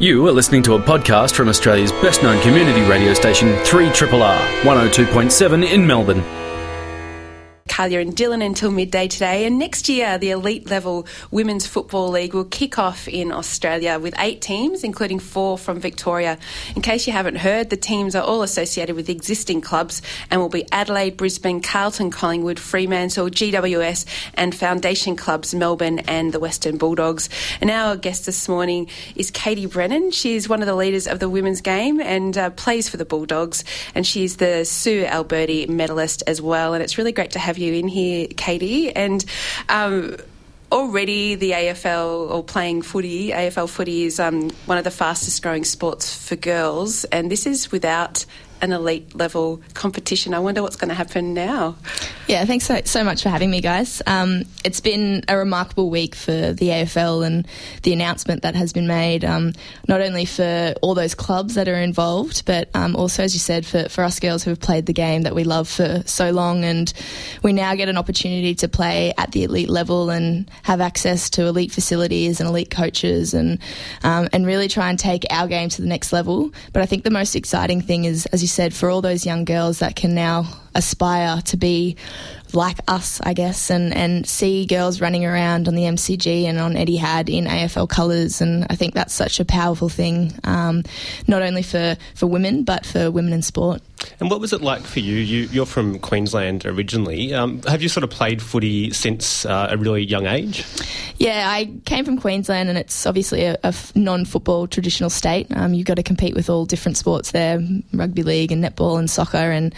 You are listening to a podcast from Australia's best known community radio station, 3RRR, 102.7 in Melbourne. Kulja and Dylan until midday today. And next year, the elite level Women's Football League will kick off in Australia with eight teams, including four from Victoria. In case you haven't heard, the teams are all associated with existing clubs and will be Adelaide, Brisbane, Carlton, Collingwood, Fremantle, GWS, and foundation clubs Melbourne and the Western Bulldogs. And our guest this morning is Katie Brennan. She's one of the leaders of the women's game and uh, plays for the Bulldogs. And she's the Sue Alberti medalist as well. And it's really great to have you you in here, Katie. And um, already the AFL or playing footy, AFL footy is um, one of the fastest growing sports for girls, and this is without an elite level competition. I wonder what's going to happen now. Yeah, thanks so, so much for having me, guys. Um, it's been a remarkable week for the AFL and the announcement that has been made, um, not only for all those clubs that are involved, but um, also, as you said, for, for us girls who have played the game that we love for so long. And we now get an opportunity to play at the elite level and have access to elite facilities and elite coaches and, um, and really try and take our game to the next level. But I think the most exciting thing is, as you said, for all those young girls that can now aspire to be like us, I guess, and, and see girls running around on the MCG and on Etihad in AFL colours. And I think that's such a powerful thing, um, not only for, for women, but for women in sport. And what was it like for you? you are from Queensland originally. Um, have you sort of played footy since uh, a really young age? Yeah, I came from Queensland, and it's obviously a, a non-football traditional state. Um, you've got to compete with all different sports there: rugby league and netball and soccer. And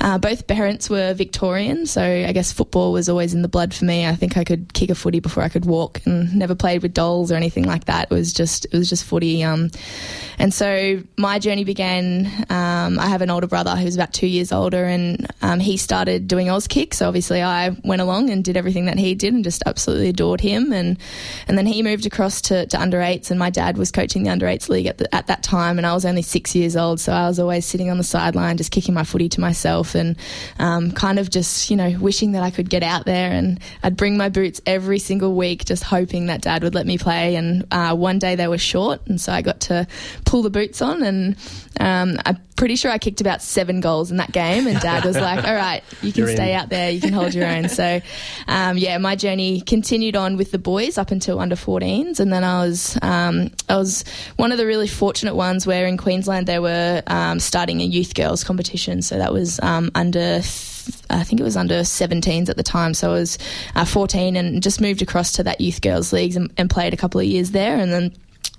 uh, both parents were Victorian, so I guess football was always in the blood for me. I think I could kick a footy before I could walk, and never played with dolls or anything like that. It was just it was just footy. Um, and so my journey began. Um, I have an older brother who's about two years older, and um, he started doing Auskick. So obviously, I went along and did everything that he did, and just absolutely adored him. And and then he moved across to, to under eights, and my dad was coaching the under eights league at the, at that time, and I was only six years old, so I was always sitting on the sideline, just kicking my footy to myself, and um, kind of just you know wishing that I could get out there, and I'd bring my boots every single week, just hoping that dad would let me play. And uh, one day they were short, and so I got to pull the boots on, and um, I'm pretty sure I kicked about seven goals in that game, and Dad was like, "All right, you can You're stay in. out there, you can hold your own." So, um, yeah, my journey continued on with the boys up until under 14s, and then I was um, I was one of the really fortunate ones where in Queensland they were um, starting a youth girls competition, so that was um, under. I think it was under 17s at the time, so I was uh, 14 and just moved across to that youth girls leagues and, and played a couple of years there, and then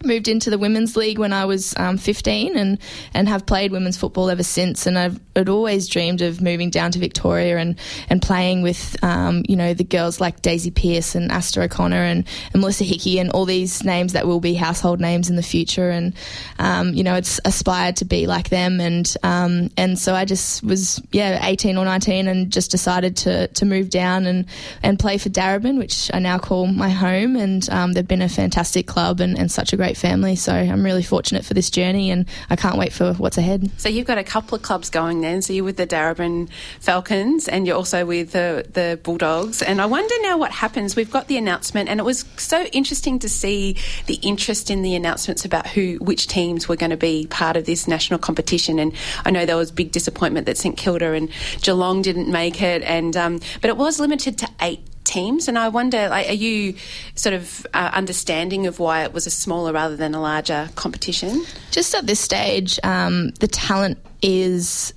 moved into the women's league when I was um, 15 and, and have played women's football ever since. And I've had always dreamed of moving down to Victoria and, and playing with, um, you know, the girls like Daisy Pearce and Aasta O'Connor and, and Melissa Hickey and all these names that will be household names in the future. And, um, you know, it's aspired to be like them. And, um, and so I just was, yeah, 18 or 19 and just decided to, to move down and, and play for Darebin, which I now call my home. And um, they've been a fantastic club and, and such a great family. So I'm really fortunate for this journey and I can't wait for what's ahead. So you've got a couple of clubs going then. So you're with the Darebin Falcons and you're also with the, the Bulldogs. And I wonder now what happens. We've got the announcement and it was so interesting to see the interest in the announcements about who, which teams were going to be part of this national competition. And I know there was big disappointment that St Kilda and Geelong didn't make it. And, um, but it was limited to eight teams. And I wonder, like, are you sort of uh, understanding of why it was a smaller rather than a larger competition? Just at this stage, um, the talent is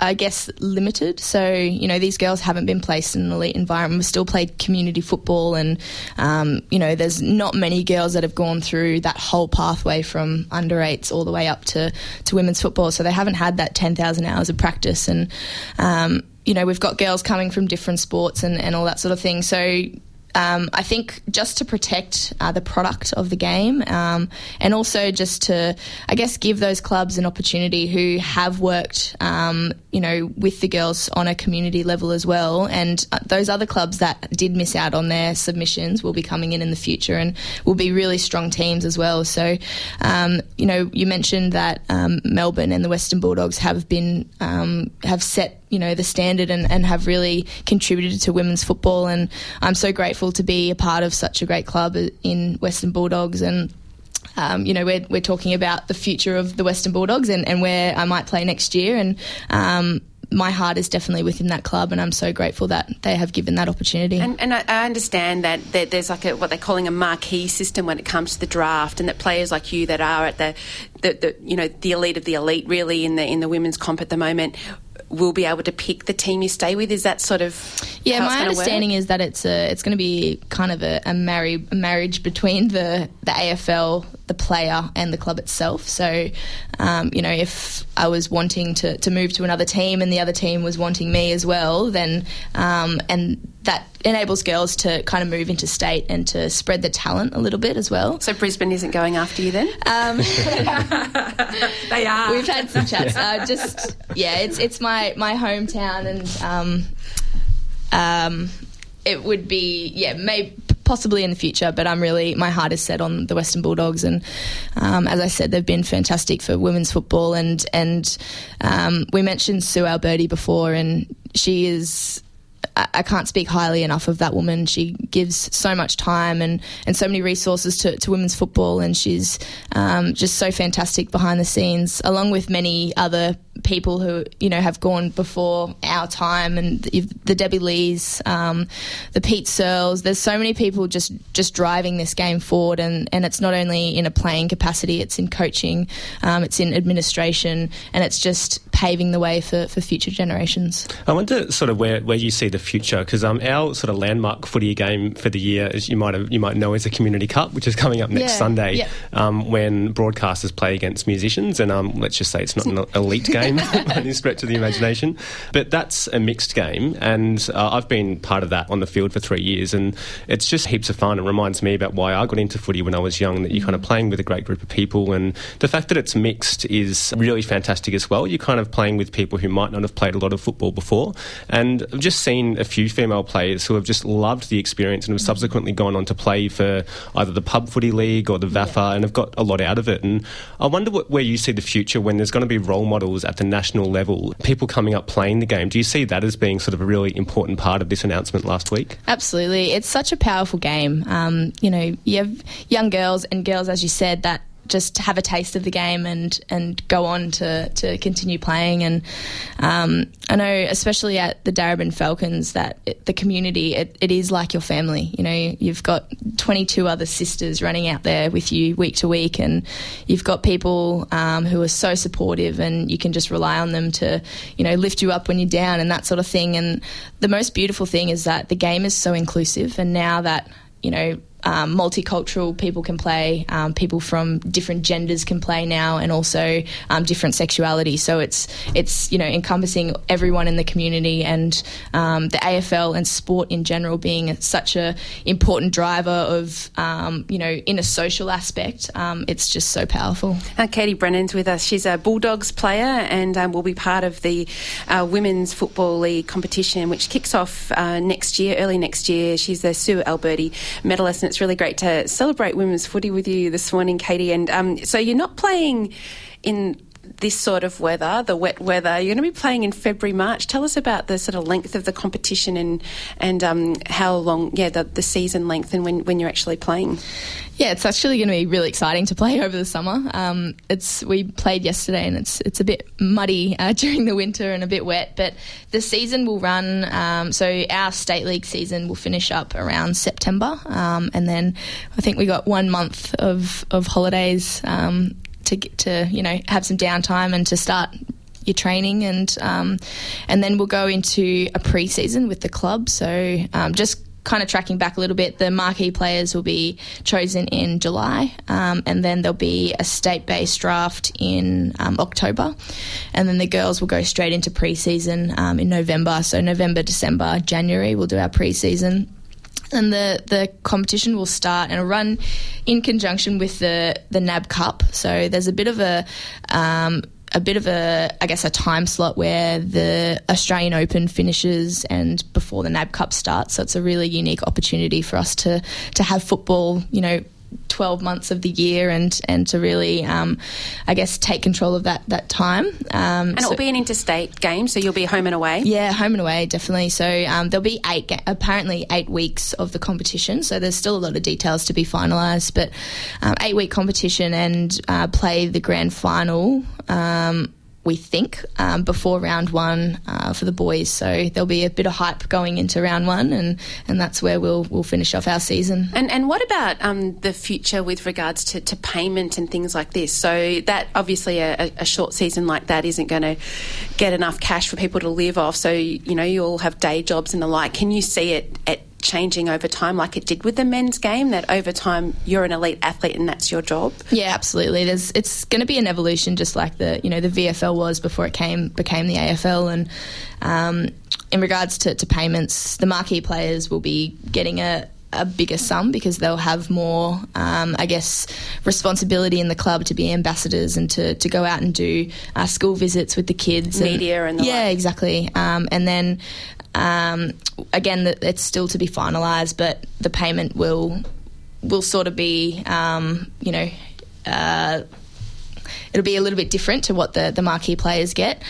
I guess, limited. So, you know, these girls haven't been placed in an elite environment. We've still played community football, and, um, you know, there's not many girls that have gone through that whole pathway from under eights all the way up to, to women's football. So they haven't had that 10,000 hours of practice. And, um, you know, we've got girls coming from different sports and, and all that sort of thing. So um, I think just to protect uh, the product of the game um, and also just to, I guess, give those clubs an opportunity who have worked, um, you know, with the girls on a community level as well. And uh, those other clubs that did miss out on their submissions will be coming in in the future and will be really strong teams as well. So, um, you know, you mentioned that um, Melbourne and the Western Bulldogs have been, um, have set you know the standard and, and have really contributed to women's football and I'm so grateful to be a part of such a great club in Western Bulldogs and um, you know, we're, we're talking about the future of the Western Bulldogs and, and where I might play next year. And um, my heart is definitely within that club, and I'm so grateful that they have given that opportunity. And, and I, I, understand that there's like a, what they're calling a marquee system when it comes to the draft, and that players like you that are at the, the, the you know the elite of the elite, really in the in the women's comp at the moment, will be able to pick the team you stay with. Is that sort of yeah? my understanding work? is that it's a it's going to be kind of a, a, marry, a marriage between the the AFL, the player, and the club itself. So, um, you know, if I was wanting to to move to another team and the other team was wanting me as well, then um, and that enables girls to kind of move into state and to spread the talent a little bit as well. So Brisbane isn't going after you then? Um, they are. We've had some chats. Uh, just yeah, it's it's my my hometown, and um, um, it would be yeah, maybe possibly in the future, but I'm really my heart is set on the Western Bulldogs, and um, as I said, they've been fantastic for women's football, and and um, we mentioned Sue Alberti before, and she is I can't speak highly enough of that woman. She gives so much time and, and so many resources to, to women's football, and she's um, just so fantastic behind the scenes, along with many other people who you know have gone before our time, and the Debbie Lees, um, the Pete Searles. There's so many people just just driving this game forward, and, and it's not only in a playing capacity, it's in coaching, um, it's in administration, and it's just paving the way for, for future generations. I wonder sort of where, where you see the future because um, our sort of landmark footy game for the year, as you might have, you might know, is the Community Cup, which is coming up next yeah. Sunday, yep. um, when broadcasters play against musicians, and um, let's just say it's not an elite game by any stretch of the imagination, but that's a mixed game, and uh, I've been part of that on the field for three years, and it's just heaps of fun. It reminds me about why I got into footy when I was young. That you're kind of playing with a great group of people, and the fact that it's mixed is really fantastic as well. You're kind of playing with people who might not have played a lot of football before, and I've just seen a few female players who have just loved the experience and have subsequently gone on to play for either the pub footy league or the VAFA yeah. and have got a lot out of it. And I wonder what, where you see the future when there's going to be role models at the national level, people coming up playing the game. Do you see that as being sort of a really important part of this announcement last week? Absolutely. It's such a powerful game. Um, you know, you have young girls and girls, as you said, that just have a taste of the game and and go on to, to continue playing. And um, I know, especially at the Darebin Falcons, that it, the community it, it is like your family. You know, you've got 22 other sisters running out there with you week to week, and you've got people um, who are so supportive, and you can just rely on them to you know lift you up when you're down and that sort of thing. And the most beautiful thing is that the game is so inclusive, and now that you know um, multicultural people can play, um, people from different genders can play now, and also um, different sexuality. So it's it's you know encompassing everyone in the community, and um, the AFL and sport in general being such a important driver of um, you know in a social aspect. Um, it's just so powerful. Uh, Katie Brennan's with us. She's a Bulldogs player and will be part of the uh, Women's Football League competition, which kicks off uh, next year, early next year. She's the Sue Alberti medalist, and it's really great to celebrate women's footy with you this morning, Katie. And um, so you're not playing in this sort of weather, the wet weather. You're going to be playing in February, March. Tell us about the sort of length of the competition and and um, how long, yeah, the, the season length and when, when you're actually playing. Yeah, it's actually going to be really exciting to play over the summer. Um, it's we played yesterday and it's it's a bit muddy uh, during the winter and a bit wet, but the season will run. Um, so our state league season will finish up around September, um, and then I think we got one month of of holidays um, to to you know have some downtime and to start your training and um, and then we'll go into a pre-season with the club. So um, just kind of tracking back a little bit, the marquee players will be chosen in July, um, and then there'll be a state-based draft in um, October, and then the girls will go straight into pre-season um, in November. So November, December, January, we'll do our pre-season and the, the competition will start and run in conjunction with the, the NAB Cup. So there's a bit of a um, a bit of a, I guess, a time slot where the Australian Open finishes and before the NAB Cup starts. So it's a really unique opportunity for us to to have football, you know, 12 months of the year and, and to really, um, I guess, take control of that, that time. Um, and so, it'll be an interstate game, so you'll be home and away? Yeah, home and away, definitely. So um, there'll be eight, apparently eight weeks of the competition, so there's still a lot of details to be finalised, but um, eight week competition and uh, play the grand final um, we think, um, before round one uh, for the boys. So there'll be a bit of hype going into round one, and, and that's where we'll we'll finish off our season. And and what about um, the future with regards to, to payment and things like this? So that obviously a, a short season like that isn't going to get enough cash for people to live off. So you know you'll have day jobs and the like. Can you see it at changing over time, like it did with the men's game? That over time you're an elite athlete and that's your job. Yeah, absolutely. There's it's going to be an evolution, just like the you know the VFL was before it came became the AFL, and um, in regards to, to payments, the marquee players will be getting a a bigger sum because they'll have more, um, I guess, responsibility in the club to be ambassadors and to, to go out and do uh, school visits with the kids. Media and, and yeah, like. exactly. Um, and then um, again, it's still to be finalised, but the payment will will sort of be, um, you know. Uh, it'll be a little bit different to what the, the marquee players get.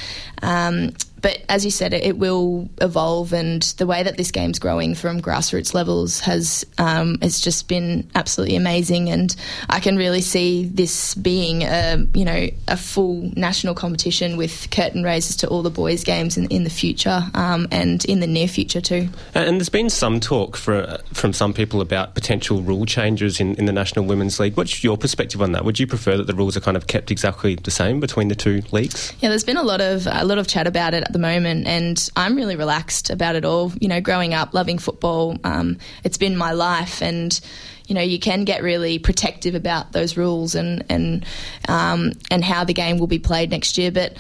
Um, but as you said, it, it, will evolve, and the way that this game's growing from grassroots levels has um, has just been absolutely amazing. And I can really see this being a you know a full national competition with curtain raises to all the boys' games in, in the future um, and in the near future too. And there's been some talk for, from some people about potential rule changes in, in the National Women's League. What's your perspective on that? Would you prefer that the rules are kind of kept exactly the same between the two leagues? Yeah, there's been a lot of a lot of chat about it the moment, and I'm really relaxed about it all. You know, growing up, loving football, um, it's been my life, and you know you can get really protective about those rules and and um, and how the game will be played next year, but.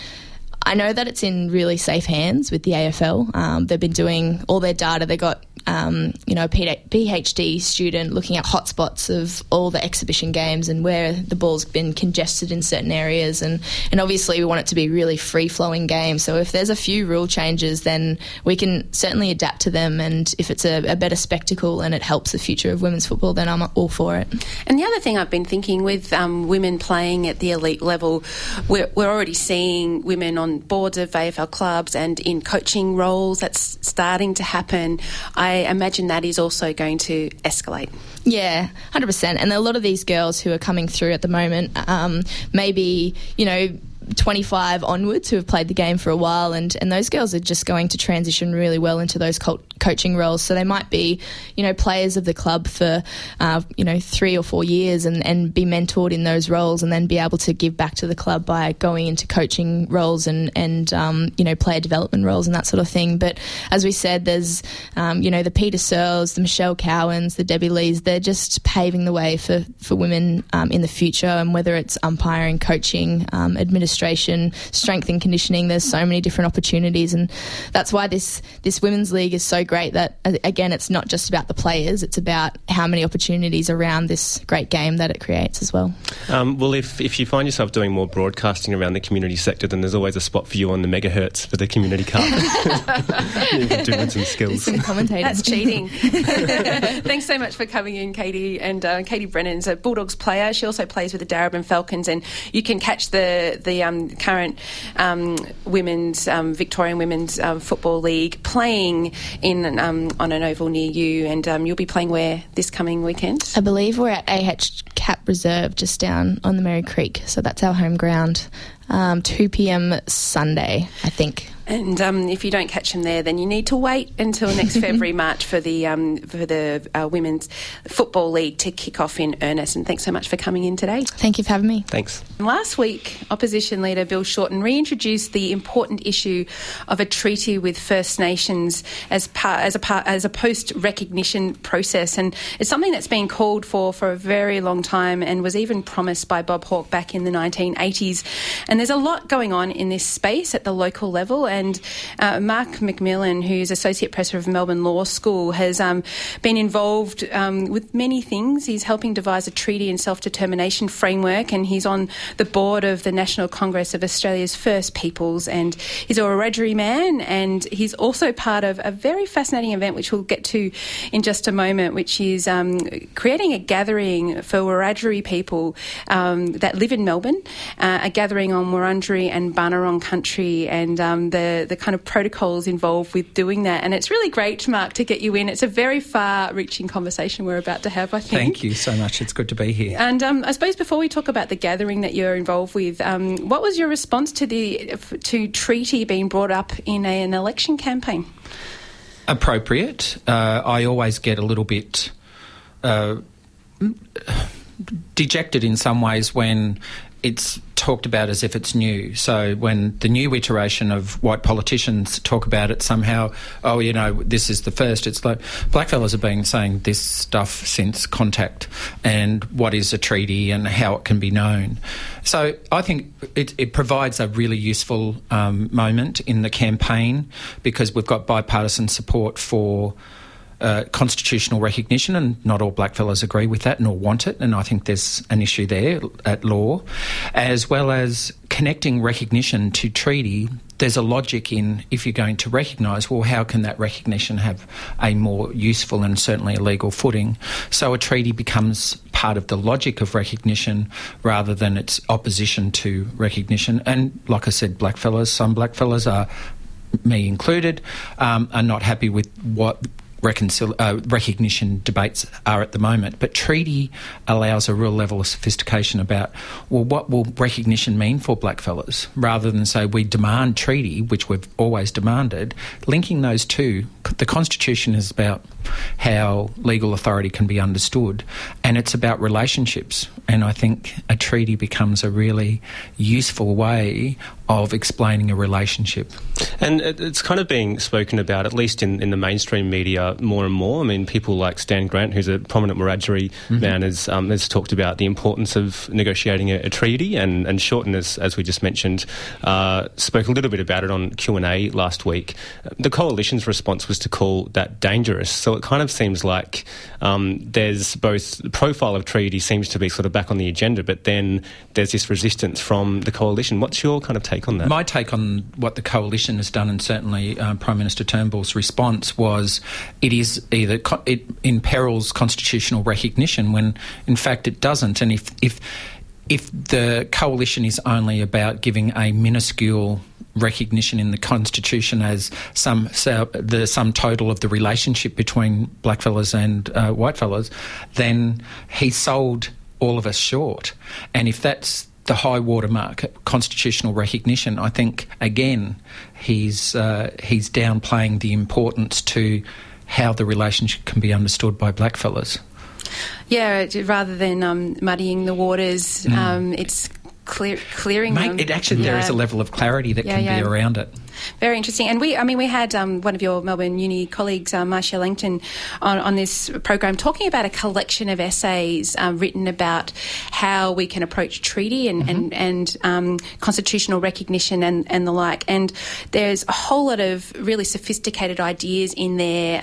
I know that it's in really safe hands with the AFL. Um, they've been doing all their data. They got um, you know, PhD student looking at hotspots of all the exhibition games and where the ball's been congested in certain areas. And, and obviously, we want it to be really free flowing game. So if there's a few rule changes, then we can certainly adapt to them. And if it's a, a better spectacle and it helps the future of women's football, then I'm all for it. And the other thing I've been thinking with um, women playing at the elite level, we're, we're already seeing women on boards of AFL clubs and in coaching roles. That's starting to happen. I imagine that is also going to escalate. Yeah, 100%. And a lot of these girls who are coming through at the moment, um, maybe, you know, 25 onwards who have played the game for a while, and, and those girls are just going to transition really well into those co- coaching roles. So they might be, you know, players of the club for, uh, you know, three or four years and, and be mentored in those roles and then be able to give back to the club by going into coaching roles and, and um, you know, player development roles and that sort of thing. But as we said, there's, um, you know, the Peter Searles, the Michelle Cowans, the Debbie Lees, they're just paving the way for, for women um, in the future. And whether it's umpiring, coaching, um, administration, strength and conditioning, there's so many different opportunities. And that's why this, this women's league is so great that, uh, again, it's not just about the players, it's about how many opportunities around this great game that it creates as well. Um, well, if, if you find yourself doing more broadcasting around the community sector, then there's always a spot for you on the megahertz for the community cup. you can do some skills. That's cheating. Thanks so much for coming in, Katie. And uh, Katie Brennan's a Bulldogs player. She also plays with the Darebin Falcons, and you can catch the the current um, women's um, Victorian Women's um, Football League playing in um, on an oval near you, and um, you'll be playing where this coming weekend? I believe we're at AH Capp Reserve, just down on the Merri Creek, so that's our home ground. Um, 2 p.m. Sunday, I think. And um, if you don't catch them there, then you need to wait until next February, March for the um, for the uh, women's football league to kick off in earnest. And thanks so much for coming in today. Thank you for having me. Thanks. Last week, opposition leader Bill Shorten reintroduced the important issue of a treaty with First Nations as part as a part as a post recognition process, and it's something that's been called for for a very long time, and was even promised by Bob Hawke back in the 1980s. And there's a lot going on in this space at the local level And uh, Mark McMillan, who's Associate Professor of Melbourne Law School, has um, been involved um, with many things. He's helping devise a treaty and self determination framework, and he's on the board of the National Congress of Australia's First Peoples. And he's a Wiradjuri man, and he's also part of a very fascinating event, which we'll get to in just a moment, which is um, creating a gathering for Wiradjuri people um, that live in Melbourne, uh, a gathering on Wurundjeri and Bunurong country, and um, the the kind of protocols involved with doing that. And it's really great, Mark, to get you in. It's a very far-reaching conversation we're about to have. I think. Thank you so much. It's good to be here. And um, I suppose before we talk about the gathering that you're involved with, um, what was your response to the to treaty being brought up in a, an election campaign? Appropriate. Uh, I always get a little bit. Uh, dejected in some ways when it's talked about as if it's new. So when the new iteration of white politicians talk about it somehow, oh, you know, this is the first. It's like blackfellas have been saying this stuff since contact and what is a treaty and how it can be known. So I think it, it provides a really useful um, moment in the campaign because we've got bipartisan support for uh, constitutional recognition, and not all blackfellas agree with that nor want it, and I think there's an issue there at law, as well as connecting recognition to treaty. There's a logic in if you're going to recognise, well, how can that recognition have a more useful and certainly a legal footing? So a treaty becomes part of the logic of recognition rather than its opposition to recognition. And like I said, blackfellas, some blackfellas are me included, um, are not happy with what reconcil- uh, recognition debates are at the moment. But treaty allows a real level of sophistication about, well, what will recognition mean for blackfellas? Rather than say we demand treaty, which we've always demanded, linking those two, the Constitution is about how legal authority can be understood, and it's about relationships. And I think a treaty becomes a really useful way of explaining a relationship. And it's kind of being spoken about, at least in, in the mainstream media, more and more. I mean, people like Stan Grant, who's a prominent Wiradjuri mm-hmm. man, has, um, has talked about the importance of negotiating a, a treaty. And, and Shorten, as, as we just mentioned, uh, spoke a little bit about it on Q&A last week. The coalition's response was to call that dangerous. So it kind of seems like um, there's both the profile of treaty seems to be sort of back on the agenda, but then there's this resistance from the coalition. What's your kind of take? take on that? My take on what the coalition has done, and certainly uh, Prime Minister Turnbull's response was it is either co- it imperils constitutional recognition when, in fact, it doesn't. And if if if the coalition is only about giving a minuscule recognition in the constitution as some so the sum total of the relationship between blackfellas and uh, whitefellas, then he sold all of us short. And if that's the high watermark, constitutional recognition. I think again, he's uh, he's downplaying the importance to how the relationship can be understood by blackfellas. Yeah, rather than um, muddying the waters, mm. um, it's clear, clearing Mate, them. It actually yeah. there is a level of clarity that yeah, can yeah. be around it. Very interesting. And we, I mean, we had um, one of your Melbourne Uni colleagues, uh, Marcia Langton, on, on this program talking about a collection of essays um, written about how we can approach treaty and, mm-hmm. and, and um, constitutional recognition and, and the like. And there's a whole lot of really sophisticated ideas in there.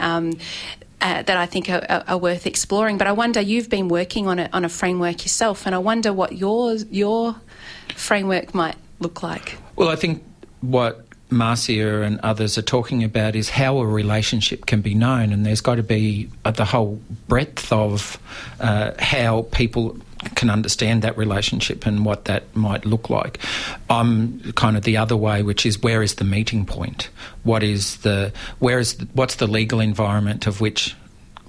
Uh, that I think are, are, worth exploring. But I wonder, you've been working on a, on a framework yourself, and I wonder what your your framework might look like. Well, I think what Marcia and others are talking about is how a relationship can be known, and there's got to be the whole breadth of uh, how people can understand that relationship and what that might look like. I'm kind of the other way, which is where is the meeting point? What is the where is the, what's the legal environment of which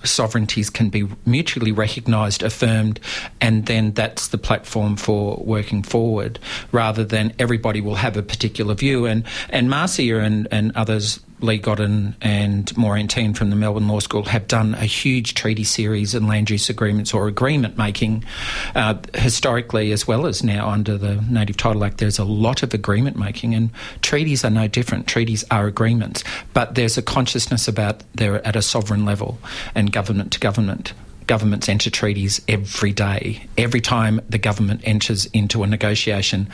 sovereignties can be mutually recognised, affirmed, and then that's the platform for working forward rather than everybody will have a particular view. And, and Marcia and, and others Lee Godden and Maureen Tehan from the Melbourne Law School have done a huge treaty series and land use agreements or agreement making uh, historically as well as now under the Native Title Act. There's a lot of agreement making, and treaties are no different. Treaties are agreements, but there's a consciousness about they're at a sovereign level and government to government governments enter treaties every day. Every time the government enters into a negotiation,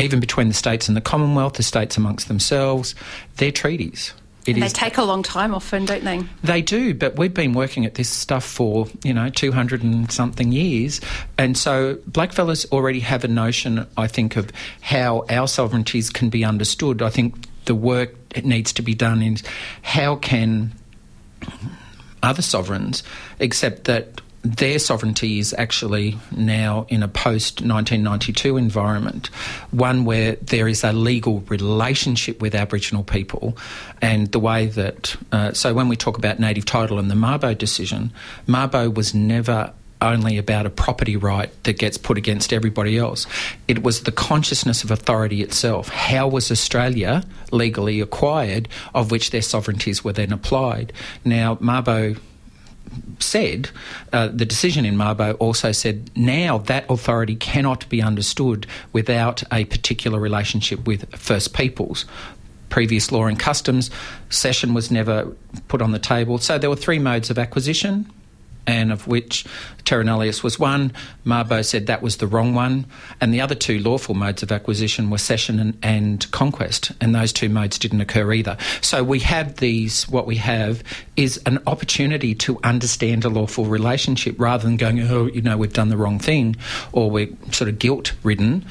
even between the states and the Commonwealth, the states amongst themselves, they're treaties. It and they take a long time often, don't they? They do, but we've been working at this stuff for, you know, 200 and something years. And so blackfellas already have a notion, I think, of how our sovereignties can be understood. I think the work that needs to be done is how can other sovereigns accept that their sovereignty is actually now in a post 1992 environment, one where there is a legal relationship with Aboriginal people, and the way that. Uh, so, when we talk about native title and the Mabo decision, Mabo was never only about a property right that gets put against everybody else. It was the consciousness of authority itself. How was Australia legally acquired, of which their sovereignties were then applied? Now, Mabo said, uh, the decision in Mabo also said now that authority cannot be understood without a particular relationship with First Peoples. Previous law and customs, cession was never put on the table. So there were three modes of acquisition and of which Terra Nullius was one. Mabo said that was the wrong one. And the other two lawful modes of acquisition were cession and, and, conquest, and those two modes didn't occur either. So we have these, what we have is an opportunity to understand a lawful relationship rather than going, oh, you know, we've done the wrong thing or we're sort of guilt ridden.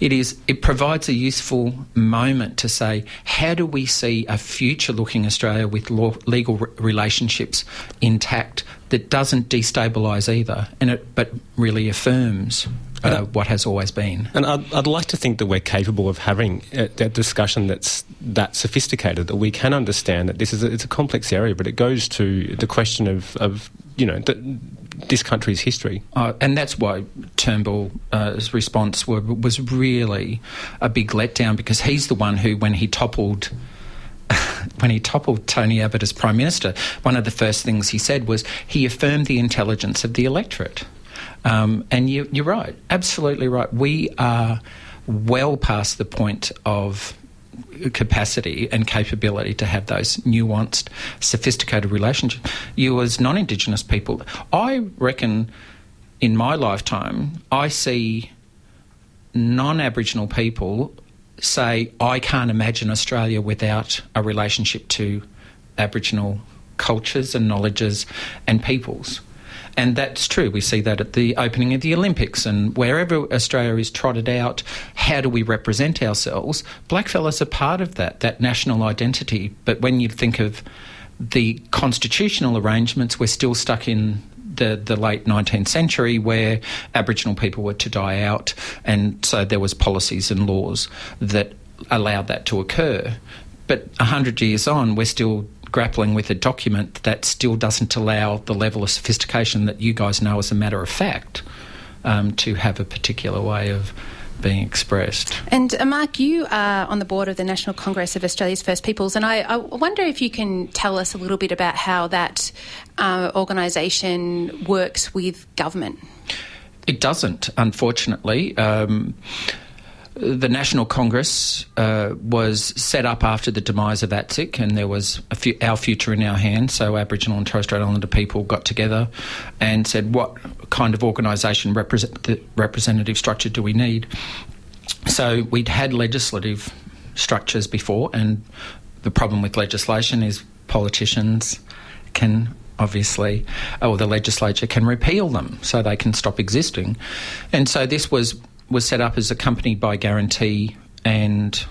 It is, it provides a useful moment to say, how do we see a future looking Australia with law, legal re- relationships intact that doesn't destabilise either, and it but really affirms uh, what has always been. And I'd, I'd, like to think that we're capable of having a, a, discussion that's that sophisticated that we can understand that this is a, it's a complex area, but it goes to the question of, of you know. The, this country's history. Uh, and that's why Turnbull's uh, response were, was really a big letdown because he's the one who, when he toppled when he toppled Tony Abbott as Prime Minister, one of the first things he said was he affirmed the intelligence of the electorate. Um, and you, you're right, absolutely right. We are well past the point of capacity and capability to have those nuanced, sophisticated relationships. You, as non Indigenous people, I reckon in my lifetime, I see non Aboriginal people say, I can't imagine Australia without a relationship to Aboriginal cultures and knowledges and peoples. And that's true. We see that at the opening of the Olympics and wherever Australia is trotted out, how do we represent ourselves? Blackfellas are part of that, that national identity. But when you think of the constitutional arrangements, we're still stuck in the, the late 19th century where Aboriginal people were to die out, and so there was policies and laws that allowed that to occur. But 100 years on, we're still grappling with a document that still doesn't allow the level of sophistication that you guys know as a matter of fact um, to have a particular way of being expressed. And uh, Mark, you are on the board of the National Congress of Australia's First Peoples, and I, I wonder if you can tell us a little bit about how that uh, organisation works with government. It doesn't, unfortunately. Um, the National Congress uh, was set up after the demise of ATSIC, and there was few, our future in our hands. So, Aboriginal and Torres Strait Islander people got together and said, What kind of organisation, represent, representative structure do we need? So, we'd had legislative structures before, and the problem with legislation is politicians can obviously, or the legislature can repeal them so they can stop existing. And so, this was was set up as a company by guarantee and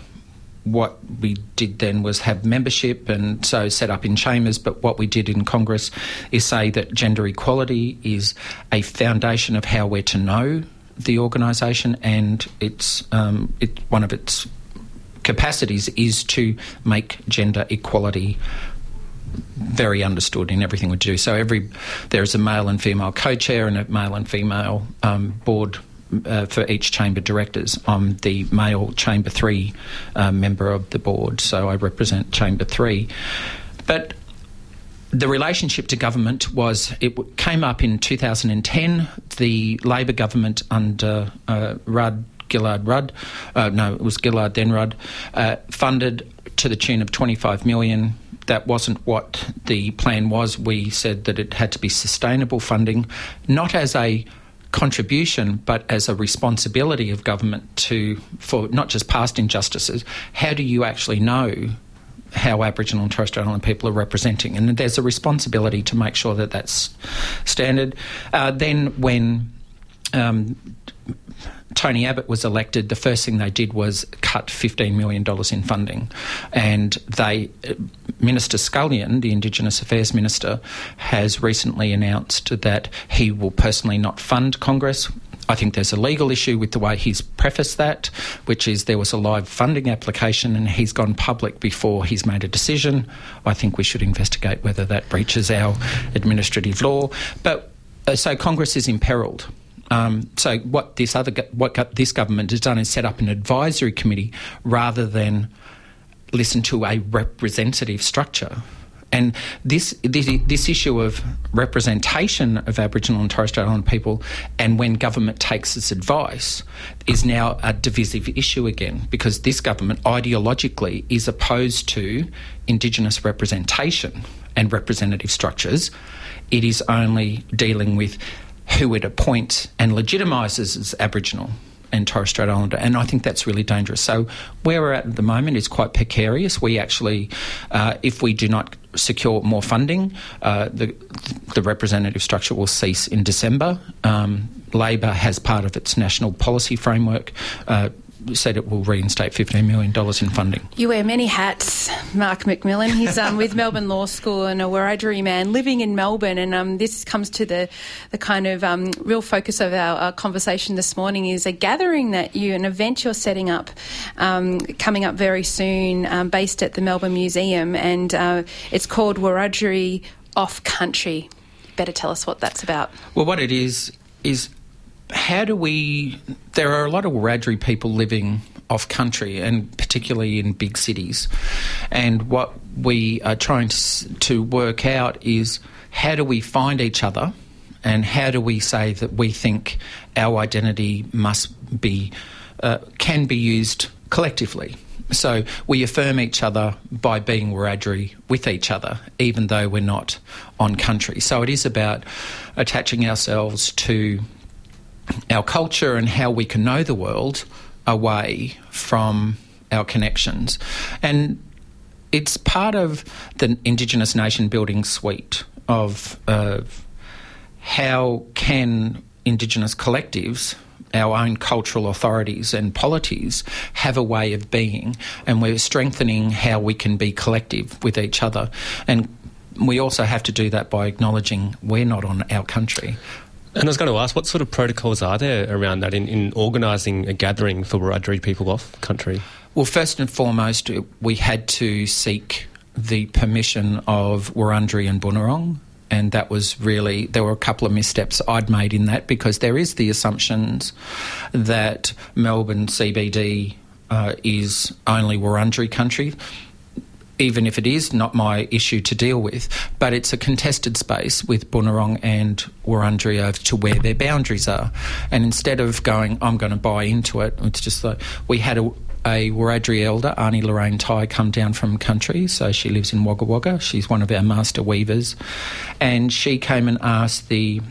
what we did then was have membership and so set up in chambers. But what we did in Congress is say that gender equality is a foundation of how we're to know the organisation, and it's um, it, one of its capacities is to make gender equality very understood in everything we do. So every there is a male and female co-chair and a male and female um, board uh, for each chamber directors. I'm the male chamber three uh, member of the board, so I represent chamber three. But the relationship to government was it came up in 2010. The Labor government under uh, Rudd Gillard Rudd, uh, no, it was Gillard then Rudd, uh, funded to the tune of 25 million. That wasn't what the plan was. We said that it had to be sustainable funding, not as a contribution, but as a responsibility of government to for not just past injustices. How do you actually know how Aboriginal and Torres Strait Islander people are representing, and there's a responsibility to make sure that that's standard. Uh, then, when um, Tony Abbott was elected, the first thing they did was cut $15 million in funding. And they, Minister Scullion, the Indigenous Affairs Minister, has recently announced that he will personally not fund Congress. I think there's a legal issue with the way he's prefaced that, which is there was a live funding application and he's gone public before he's made a decision. I think we should investigate whether that breaches our administrative law. But uh, so Congress is imperiled. Um, so what this other what this government has done is set up an advisory committee rather than listen to a representative structure. And this, this, this issue of representation of Aboriginal and Torres Strait Islander people, and when government takes its advice, is now a divisive issue again because this government ideologically is opposed to Indigenous representation and representative structures. It is only dealing with who it appoints and legitimises as Aboriginal and Torres Strait Islander, and I think that's really dangerous. So where we're at at the moment is quite precarious. We actually, uh, if we do not secure more funding, uh, the the representative structure will cease in December. Um, Labor has part of its national policy framework uh, said it will reinstate $15 million in funding. You wear many hats, Mark McMillan. He's um, with Melbourne Law School and a Wiradjuri man living in Melbourne. And um, this comes to the, the kind of um, real focus of our, our, conversation this morning is a gathering that you, an event you're setting up um, coming up very soon um, based at the Melbourne Museum. And uh, it's called Wiradjuri Off Country. Better tell us what that's about. Well, what it is, is how do we? There are a lot of Wiradjuri people living off country and particularly in big cities. And what we are trying to, to work out is how do we find each other and how do we say that we think our identity must be, uh, can be used collectively. So we affirm each other by being Wiradjuri with each other, even though we're not on country. So it is about attaching ourselves to our culture and how we can know the world away from our connections. And it's part of the Indigenous nation building suite of how can Indigenous collectives our own cultural authorities and polities have a way of being, and we're strengthening how we can be collective with each other. And we also have to do that by acknowledging we're not on our country. And I was going to ask, what sort of protocols are there around that in, in organising a gathering for Wiradjuri people off country? Well, first and foremost, we had to seek the permission of Wurundjeri and Bunurong. And that was really, there were a couple of missteps I'd made in that because there is the assumptions that Melbourne CBD uh, is only Wurundjeri country even if it is not my issue to deal with, but it's a contested space with Bunurong and Wurundjeri over to where their boundaries are. And instead of going, I'm going to buy into it, it's just like we had a, a Wiradjuri elder, Arnie Lorraine Tye, come down from country. So she lives in Wagga Wagga. She's one of our master weavers. And she came and asked the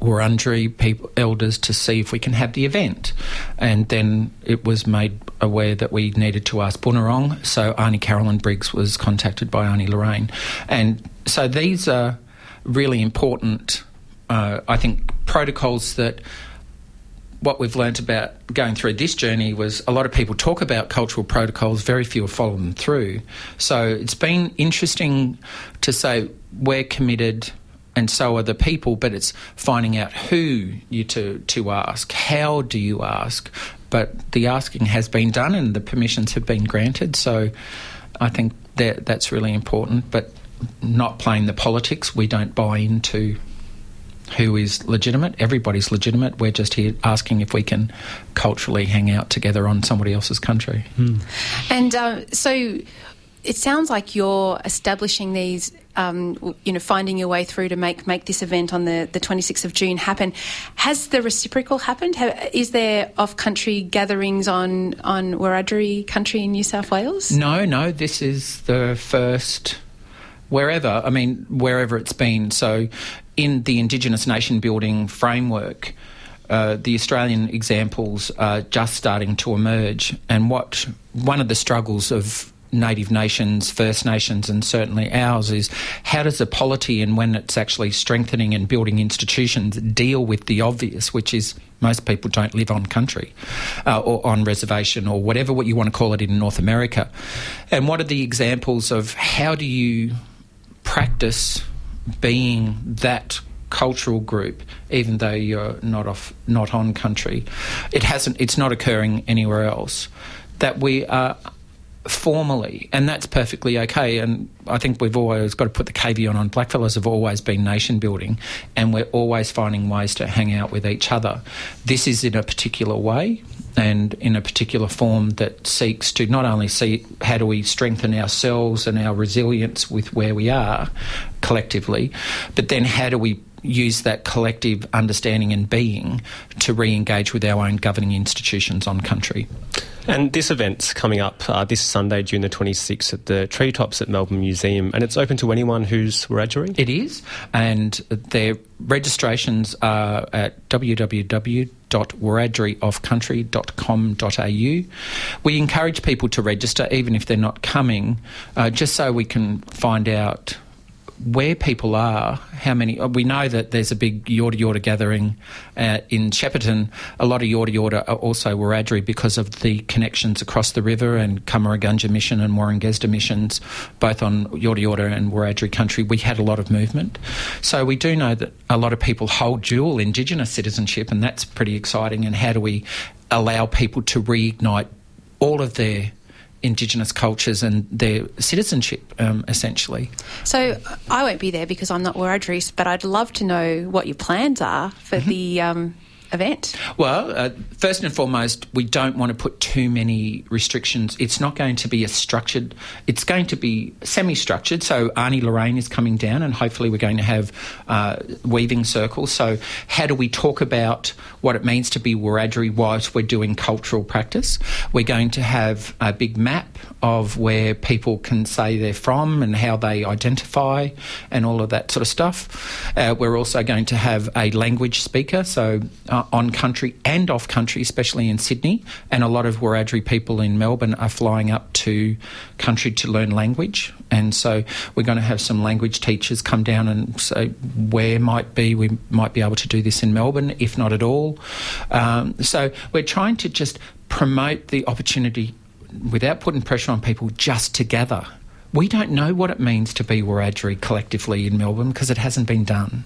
Wurundjeri people, elders to see if we can have the event. And then it was made aware that we needed to ask Bunurong. So Arnie Carolyn Briggs was contacted by Arnie Lorraine. And so these are really important, uh, I think, protocols that what we've learnt about going through this journey was a lot of people talk about cultural protocols, very few have followed them through. So it's been interesting to say we're committed and so are the people, but it's finding out who you to, to ask, how do you ask. But the asking has been done and the permissions have been granted, so I think that that's really important. But not playing the politics, we don't buy into who is legitimate. Everybody's legitimate. We're just here asking if we can culturally hang out together on somebody else's country. Hmm. And uh, so it sounds like you're establishing these, um, you know, finding your way through to make make this event on the, the 26th of June happen. Has the reciprocal happened? Is there off country gatherings on on Wiradjuri country in New South Wales? No, no. This is the first wherever. I mean, wherever it's been. So in the Indigenous nation building framework, uh, the Australian examples are just starting to emerge, and what one of the struggles of Native nations, First Nations, and certainly ours is how does a polity and when it's actually strengthening and building institutions deal with the obvious, which is most people don't live on country uh, or on reservation or whatever what you want to call it in North America. And what are the examples of how do you practice being that cultural group, even though you're not off, not on country. It hasn't. It's not occurring anywhere else. That we are formally, and that's perfectly okay. And I think we've always got to put the caveat on. Blackfellas have always been nation building, and we're always finding ways to hang out with each other. This is in a particular way and in a particular form that seeks to not only see how do we strengthen ourselves and our resilience with where we are collectively, but then how do we use that collective understanding and being to re engage with our own governing institutions on country. And this event's coming up uh, this Sunday, June the 26th, at the Treetops at Melbourne Museum, and it's open to anyone who's Wiradjuri? It is, and their registrations are at www.wiradjurioffcountry.com.au. We encourage people to register, even if they're not coming, uh, just so we can find out where people are, how many. Uh, we know that there's a big Yorta Yorta gathering uh, in Shepparton. A lot of Yorta Yorta are also Wiradjuri because of the connections across the river and Cummeragunja Mission and Warangesda missions, both on Yorta Yorta and Wiradjuri country. We had a lot of movement. So we do know that a lot of people hold dual Indigenous citizenship, and that's pretty exciting. And how do we allow people to reignite all of their Indigenous cultures and their citizenship, um, essentially. So I won't be there because I'm not Wiradjuri, but I'd love to know what your plans are for mm-hmm. the um, event? Well, uh, first and foremost, we don't want to put too many restrictions. It's not going to be a structured, it's going to be semi structured. So, Arnie Lorraine is coming down, and hopefully, we're going to have uh, weaving circles. So, how do we talk about what it means to be Wiradjuri whilst we're doing cultural practice? We're going to have a big map of where people can say they're from and how they identify and all of that sort of stuff. Uh, we're also going to have a language speaker. So, uh, on country and off country, especially in Sydney. And a lot of Wiradjuri people in Melbourne are flying up to country to learn language. And so we're going to have some language teachers come down and say where might be we might be able to do this in Melbourne, if not at all. Um, so we're trying to just promote the opportunity without putting pressure on people just to gather we don't know what it means to be Wiradjuri collectively in Melbourne because it hasn't been done.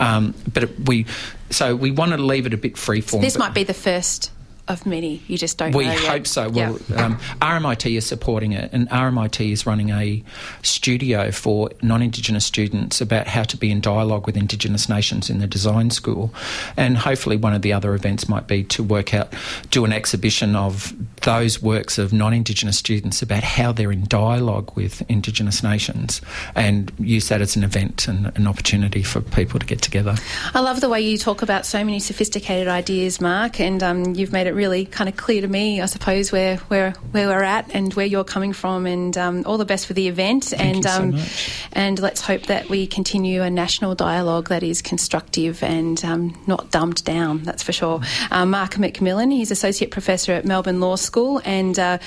Um, but it, we, so we wanted to leave it a bit free form. This might be the first of many. You just don't. We hope yet. so. Well, um, RMIT is supporting it, and RMIT is running a studio for non-Indigenous students about how to be in dialogue with Indigenous nations in the design school. And hopefully, one of the other events might be to work out, do an exhibition of those works of non-Indigenous students about how they're in dialogue with Indigenous nations, and use that as an event and an opportunity for people to get together. I love the way you talk about so many sophisticated ideas, Mark, and um, you've made it really kind of clear to me, I suppose, where where where we're at and where you're coming from. And um, all the best for the event. Thank and um, so and let's hope that we continue a national dialogue that is constructive and um, not dumbed down. That's for sure. Um, Mark McMillan, he's associate professor at Melbourne Law School and uh,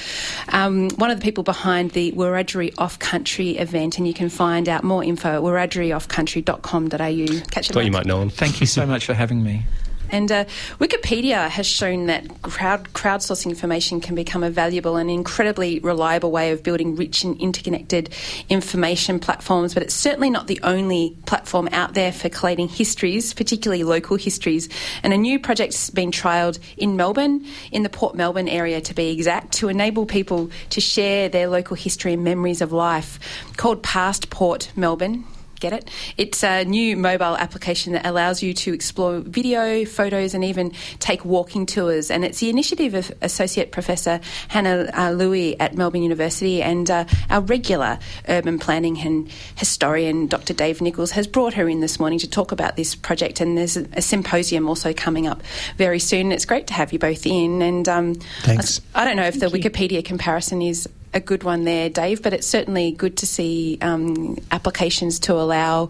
um, one of the people behind the Wiradjuri Off Country event. And you can find out more info at wiradjurioffcountry.com.au. Catch you. Thought you might know him. Thank you so much for having me. And uh, Wikipedia has shown that crowd, crowdsourcing information can become a valuable and incredibly reliable way of building rich and interconnected information platforms, but it's certainly not the only platform out there for collating histories, particularly local histories. And a new project's been trialled in Melbourne, in the Port Melbourne area to be exact, to enable people to share their local history and memories of life, called Pastport Melbourne get it. It's a new mobile application that allows you to explore video, photos, and even take walking tours. And it's the initiative of Associate Professor Hannah uh, Lewi at Melbourne University and uh, our regular urban planning and historian, Dr. Dave Nichols, has brought her in this morning to talk about this project. And there's a, a symposium also coming up very soon. It's great to have you both in. And um, Thanks. I, I, don't know if Thank the you. Wikipedia comparison is a good one there, Dave. But it's certainly good to see um, applications to allow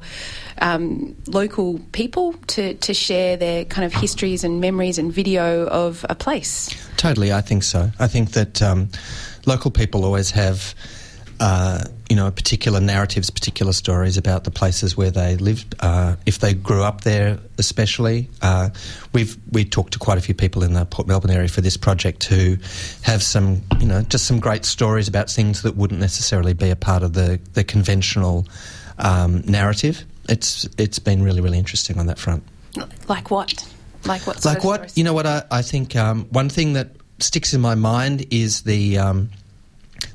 um, local people to, to share their kind of histories and memories and video of a place. Totally, I think so. I think that um, local people always have. Uh, you know, particular narratives, particular stories about the places where they lived. Uh, if they grew up there, especially, uh, we've we talked to quite a few people in the Port Melbourne area for this project who have some, you know, just some great stories about things that wouldn't necessarily be a part of the the conventional um, narrative it's it's been really really interesting on that front. Like what? Like what? Like what? You know what? I, I think um, one thing that sticks in my mind is the um,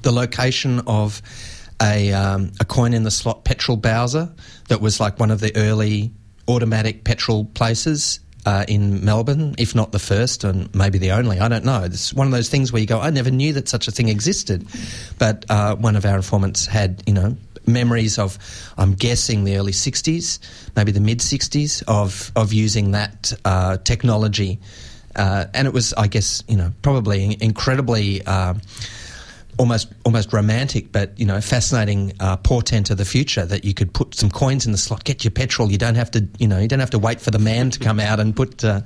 the location of a um, a coin in the slot petrol Bowser that was like one of the early automatic petrol places uh, in Melbourne, if not the first and maybe the only. I don't know. It's one of those things where you go, I never knew that such a thing existed. But uh, one of our informants had, you know, memories of, I'm guessing, the early 60s, maybe the mid 60s, of, of using that uh, technology. Uh, and it was, I guess, you know, probably incredibly. Almost almost romantic, but you know, fascinating uh, portent of the future that you could put some coins in the slot, get your petrol. You don't have to, you know, you don't have to wait for the man to come out and put, uh,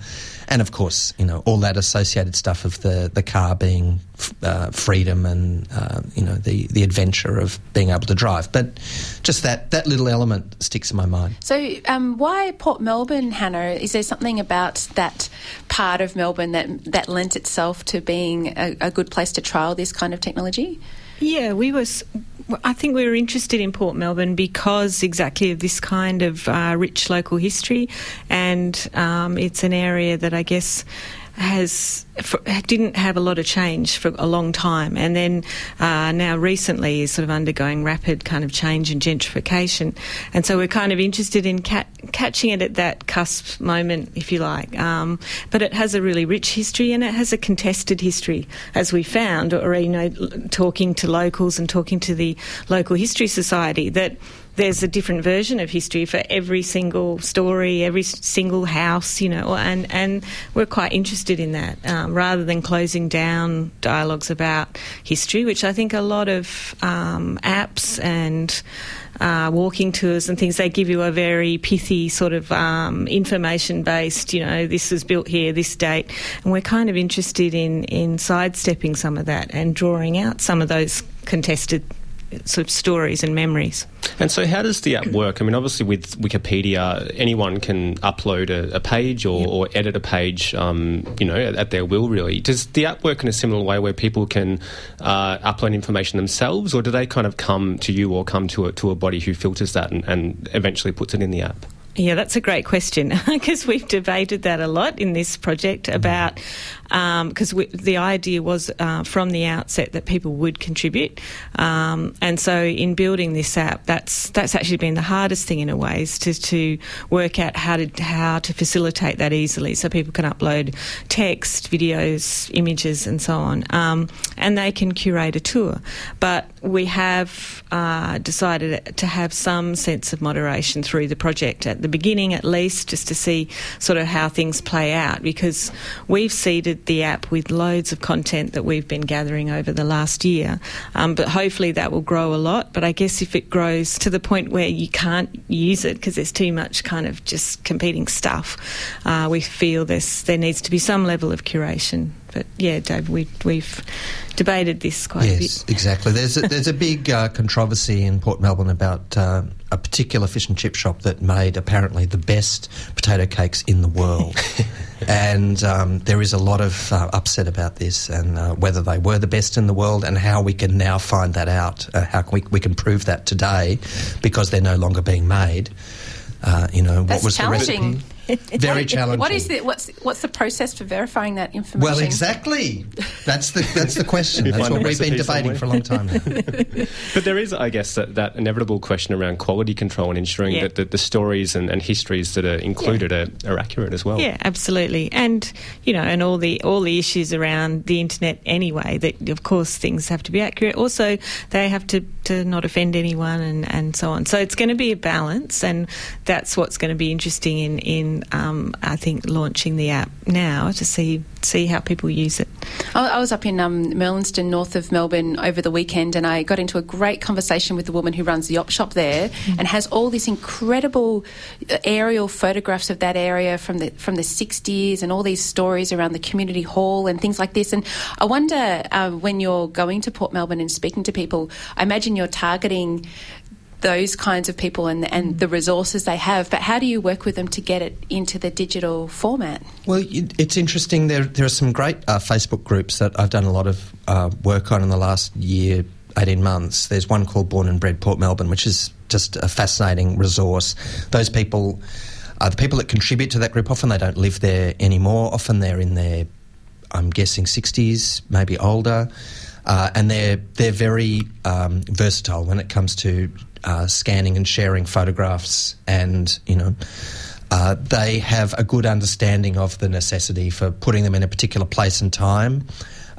and of course, you know, all that associated stuff of the the car being uh, freedom and uh, you know the the adventure of being able to drive. But just that that little element sticks in my mind. So, um, why Port Melbourne, Hannah? Is there something about that part of Melbourne that that lent itself to being a, a good place to trial this kind of technology? Yeah, we was. I think we were interested in Port Melbourne because exactly of this kind of uh, rich local history, and um, it's an area that I guess has didn't have a lot of change for a long time, and then uh, now recently is sort of undergoing rapid kind of change and gentrification, and so we're kind of interested in ca- catching it at that cusp moment, if you like. Um, but it has a really rich history, and it has a contested history, as we found, or you know, talking to locals and talking to the local history society that there's a different version of history for every single story, every single house, you know, and, and we're quite interested in that um, rather than closing down dialogues about history, which I think a lot of um, apps and uh, walking tours and things, they give you a very pithy sort of um, information based, you know, this was built here, this date. And we're kind of interested in, in sidestepping some of that and drawing out some of those contested sort of stories and memories. And so, how does the app work? I mean, obviously, with Wikipedia, anyone can upload a, a page or, yep. or, edit a page, um, you know, at, at, their will. Really, does the app work in a similar way where people can uh, upload information themselves, or do they kind of come to you or come to a, to a body who filters that and, and eventually puts it in the app? Yeah, that's a great question because we've debated that a lot in this project about because um, the idea was uh, from the outset that people would contribute, um, and so in building this app, that's that's actually been the hardest thing in a way is to, to work out how to how to facilitate that easily, so people can upload text, videos, images, and so on, um, and they can curate a tour. But we have uh, decided to have some sense of moderation through the project at the beginning, at least, just to see sort of how things play out, because we've seeded the app with loads of content that we've been gathering over the last year. Um, but hopefully that will grow a lot. But I guess if it grows to the point where you can't use it because there's too much kind of just competing stuff, uh, we feel there's, there needs to be some level of curation. But yeah, Dave, we, we've debated this quite yes, a bit. exactly. There's a, there's a big uh, controversy in Port Melbourne about uh, a particular fish and chip shop that made apparently the best potato cakes in the world. and um, there is a lot of uh, upset about this and uh, whether they were the best in the world and how we can now find that out. Uh, how can we, we can prove that today because they're no longer being made. Uh, you know, That's what was challenging. the recipe? Very challenging. What is the what's what's the process for verifying that information? Well, exactly. That's the that's the question. that's what we've been debating somewhere. for a long time now. but there is, I guess, that, that, inevitable question around quality control and ensuring yeah. that the, the, stories and, and, histories that are included yeah. are, are, accurate as well. Yeah, absolutely. And you know, and all the all the issues around the internet anyway. That of course things have to be accurate. Also, they have to to not offend anyone and and so on. So it's going to be a balance, and that's what's going to be interesting in in and um, I think launching the app now to see see how people use it. I was up in um, Merlynston, north of Melbourne, over the weekend, and I got into a great conversation with the woman who runs the op shop there, mm-hmm. and has all these incredible uh, aerial photographs of that area from the from the 60s, and all these stories around the community hall and things like this. And I wonder uh, when you're going to Port Melbourne and speaking to people, I imagine you're targeting those kinds of people and, and the resources they have, but how do you work with them to get it into the digital format? Well, it's interesting. There, there are some great uh, Facebook groups that I've done a lot of uh, work on in the last year, 18 months. There's one called Born and Bred Port Melbourne, which is just a fascinating resource. Those people are the people that contribute to that group. Often they don't live there anymore. Often they're in their, I'm guessing, 60s, maybe older. Uh, and they're they're very um, versatile when it comes to uh, scanning and sharing photographs, and you know. Uh, they have a good understanding of the necessity for putting them in a particular place and time.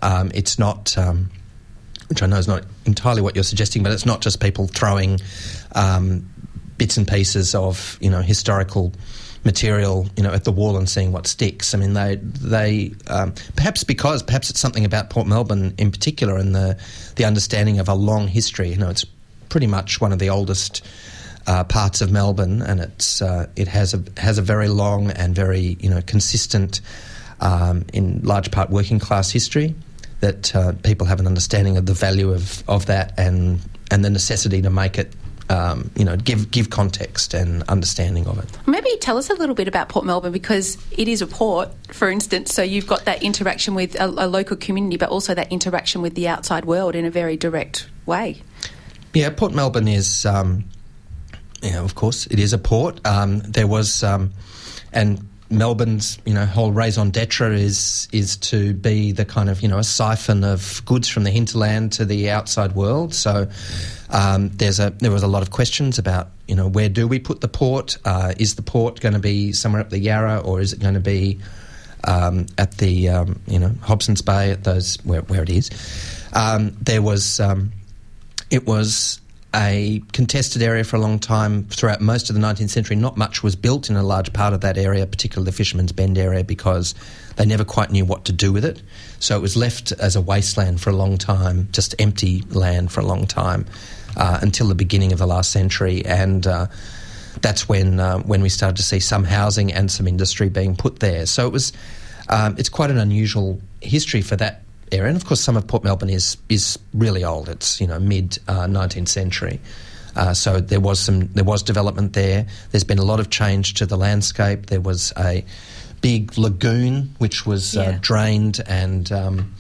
Um, it's not, um, which I know is not entirely what you're suggesting, but it's not just people throwing um, bits and pieces of you know historical material, you know, at the wall and seeing what sticks. I mean, they they um, perhaps because perhaps it's something about Port Melbourne in particular and the the understanding of a long history. You know, it's pretty much one of the oldest uh, parts of Melbourne, and it's uh, it has a has a very long and very you know consistent, um, in large part working class history. That uh, people have an understanding of the value of, of that and and the necessity to make it um, you know, give give context and understanding of it. Maybe tell us a little bit about Port Melbourne because it is a port, for instance. So you've got that interaction with a, a local community, but also that interaction with the outside world in a very direct way. Yeah, Port Melbourne is, um, of course, it is a port. Um, there was, um, and Melbourne's, you know, whole raison d'etre is is to be the kind of, you know, a siphon of goods from the hinterland to the outside world. So um, there's a there was a lot of questions about, you know, where do we put the port? Uh, is the port going to be somewhere up the Yarra, or is it going to be um, at the, um, you know, Hobson's Bay at those where, where it is? Um, there was it was a contested area for a long time throughout most of the 19th century. Not much was built in a large part of that area, particularly the Fisherman's Bend area, because they never quite knew what to do with it. So it was left as a wasteland for a long time, just empty land for a long time, uh, until the beginning of the last century. And uh, that's when uh, when we started to see some housing and some industry being put there. So it was um, it's quite an unusual history for that area. And of course, some of Port Melbourne is is really old. It's you know mid uh, nineteenth century. Uh, so there was some there was development there. There's been a lot of change to the landscape. There was a big lagoon which was uh, yeah. uh, drained and um,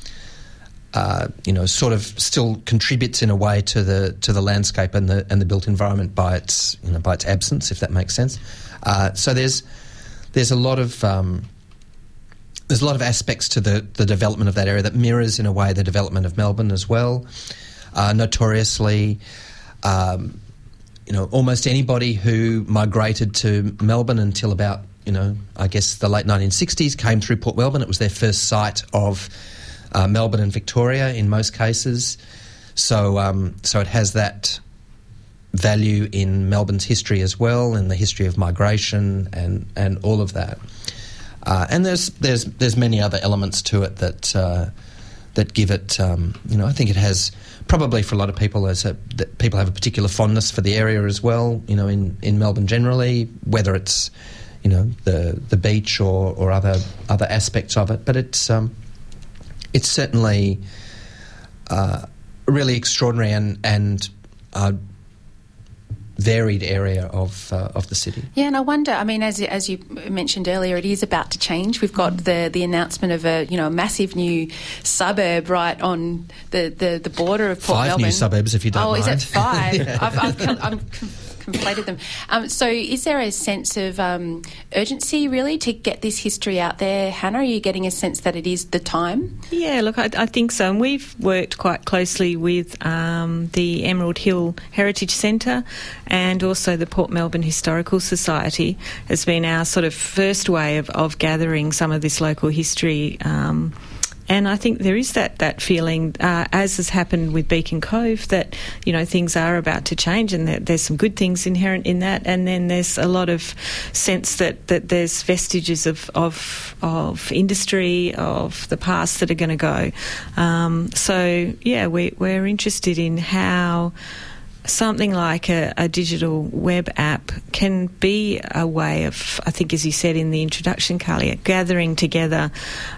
uh, you know sort of still contributes in a way to the to the landscape and the and the built environment by its you know by its absence, if that makes sense. Uh, so there's there's a lot of um, there's a lot of aspects to the, the development of that area that mirrors, in a way, the development of Melbourne as well. Uh, notoriously, um, you know, almost anybody who migrated to Melbourne until about, you know, I guess the late 1960s came through Port Melbourne. It was their first sight of uh, Melbourne and Victoria in most cases. So, um, so it has that value in Melbourne's history as well, and the history of migration and, and all of that. Uh, and there's there's there's many other elements to it that uh, that give it. Um, you know, I think it has probably for a lot of people as a, that people have a particular fondness for the area as well. You know, in, in Melbourne generally, whether it's you know the the beach or, or other other aspects of it, but it's um, it's certainly uh, really extraordinary and and uh, varied area of uh, of the city. Yeah, and I wonder. I mean, as as you mentioned earlier, it is about to change. We've got the the announcement of a you know a massive new suburb right on the, the, the border of Port five Melbourne. new suburbs, if you don't mind. oh, mind. is it five? yeah. I've, I've, I'm conflated them. Um, so, is there a sense of um, urgency really to get this history out there, Hannah? Are you getting a sense that it is the time? Yeah, look, I, I think so. And we've worked quite closely with um, the Emerald Hill Heritage Centre and also the Port Melbourne Historical Society has been our sort of first way of, of gathering some of this local history. Um, and I think there is that that feeling, uh, as has happened with Beacon Cove, that you know things are about to change, and that there's some good things inherent in that, and then there's a lot of sense that, that there's vestiges of of, of industry of the past that are going to go. Um, so yeah, we, we're interested in how something like a, a, digital web app can be a way of, I think, as you said in the introduction, Carly, gathering together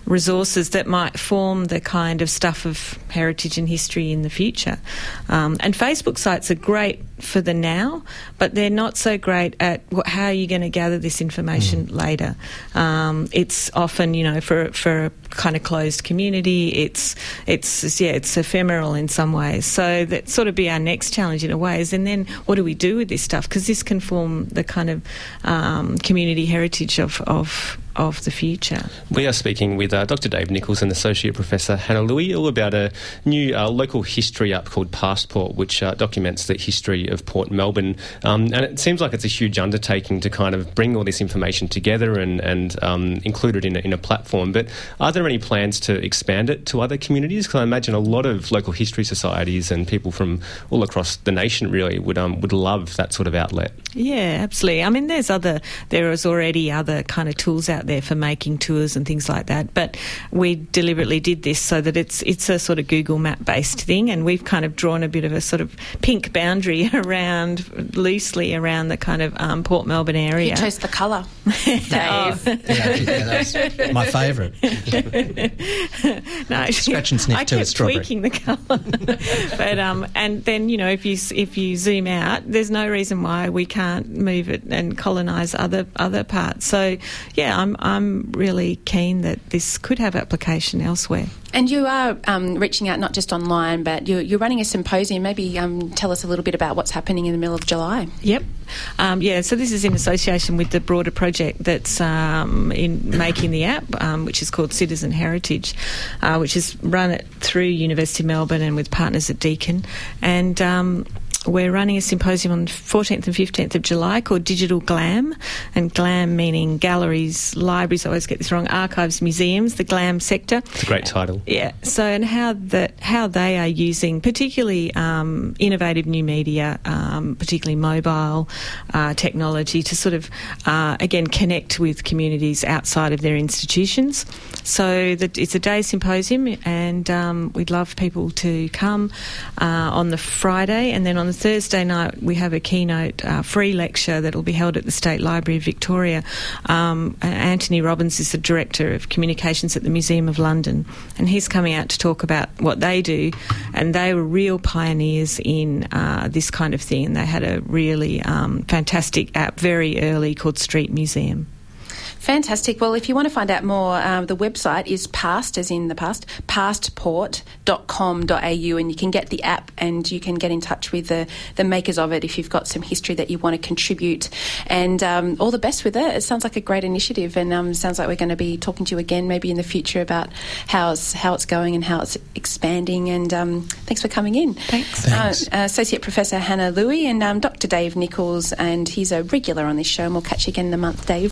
resources that might form the kind of stuff of heritage and history in the future. Um, and Facebook sites are great for the now, but they're not so great at what, how are you going to gather this information mm. later. Um, it's often, you know, for for a kind of closed community, it's it's yeah, it's ephemeral in some ways. So that sort of be our next challenge in a way. Is and then what do we do with this stuff? Because this can form the kind of um, community heritage of of of the future. We are speaking with uh, Dr. Dave Nichols and Associate Professor Hannah Lewi all about a new uh, local history app called Pastport, which uh, documents the history of Port Melbourne. Um, and it seems like it's a huge undertaking to kind of bring all this information together and, and um, include it in a, in a platform. But are there any plans to expand it to other communities? Because I imagine a lot of local history societies and people from all across the nation really would um, would love that sort of outlet. Yeah, absolutely. I mean, there's other there is already other kind of tools out there for making tours and things like that. But we deliberately did this so that it's it's a sort of Google Map based thing, and we've kind of drawn a bit of a sort of pink boundary around loosely around the kind of um, Port Melbourne area. You chose the colour, Dave. oh. yeah, yeah, that's my favourite. no, actually, scratch and sniff I to kept tweaking the colour, but um, and then you know if you if you zoom out, there's no reason why we can't move it and colonise other other parts. So yeah, I'm I'm really keen that this could have application elsewhere. And you are um, reaching out not just online, but you're, you're running a symposium. Maybe um, tell us a little bit about what's happening in the middle of July. Yep. Um, yeah, so this is in association with the broader project that's um, in making the app, um, which is called Citizen Heritage, uh, which is run through University of Melbourne and with partners at Deakin. And um, we're running a symposium on 14th and 15th of July called Digital Glam, and GLAM meaning galleries, libraries, I always get this wrong, archives, museums, the GLAM sector. It's a great title. Yeah, so and how that how they are using particularly um, innovative new media, um, particularly mobile uh, technology, to sort of uh, again connect with communities outside of their institutions. So that it's a day symposium, and um, we'd love people to come uh, on the Friday, and then on the Thursday night, we have a keynote uh, free lecture that will be held at the State Library of Victoria. Um, Anthony Robbins is the Director of Communications at the Museum of London, and he's coming out to talk about what they do. And they were real pioneers in uh, this kind of thing. They had a really um, fantastic app very early called Street Museum. Fantastic. Well, if you want to find out more, um, the website is past, as in the past, pastport.com.au, and you can get the app and you can get in touch with the, the makers of it if you've got some history that you want to contribute. And um, all the best with it. It sounds like a great initiative, and um, sounds like we're going to be talking to you again maybe in the future about how it's, how it's going and how it's expanding. And um, thanks for coming in. Thanks. thanks. Uh, Associate Professor Hannah Lewi and um, Dr. Dave Nichols, and he's a regular on this show, and we'll catch you again in a month, Dave.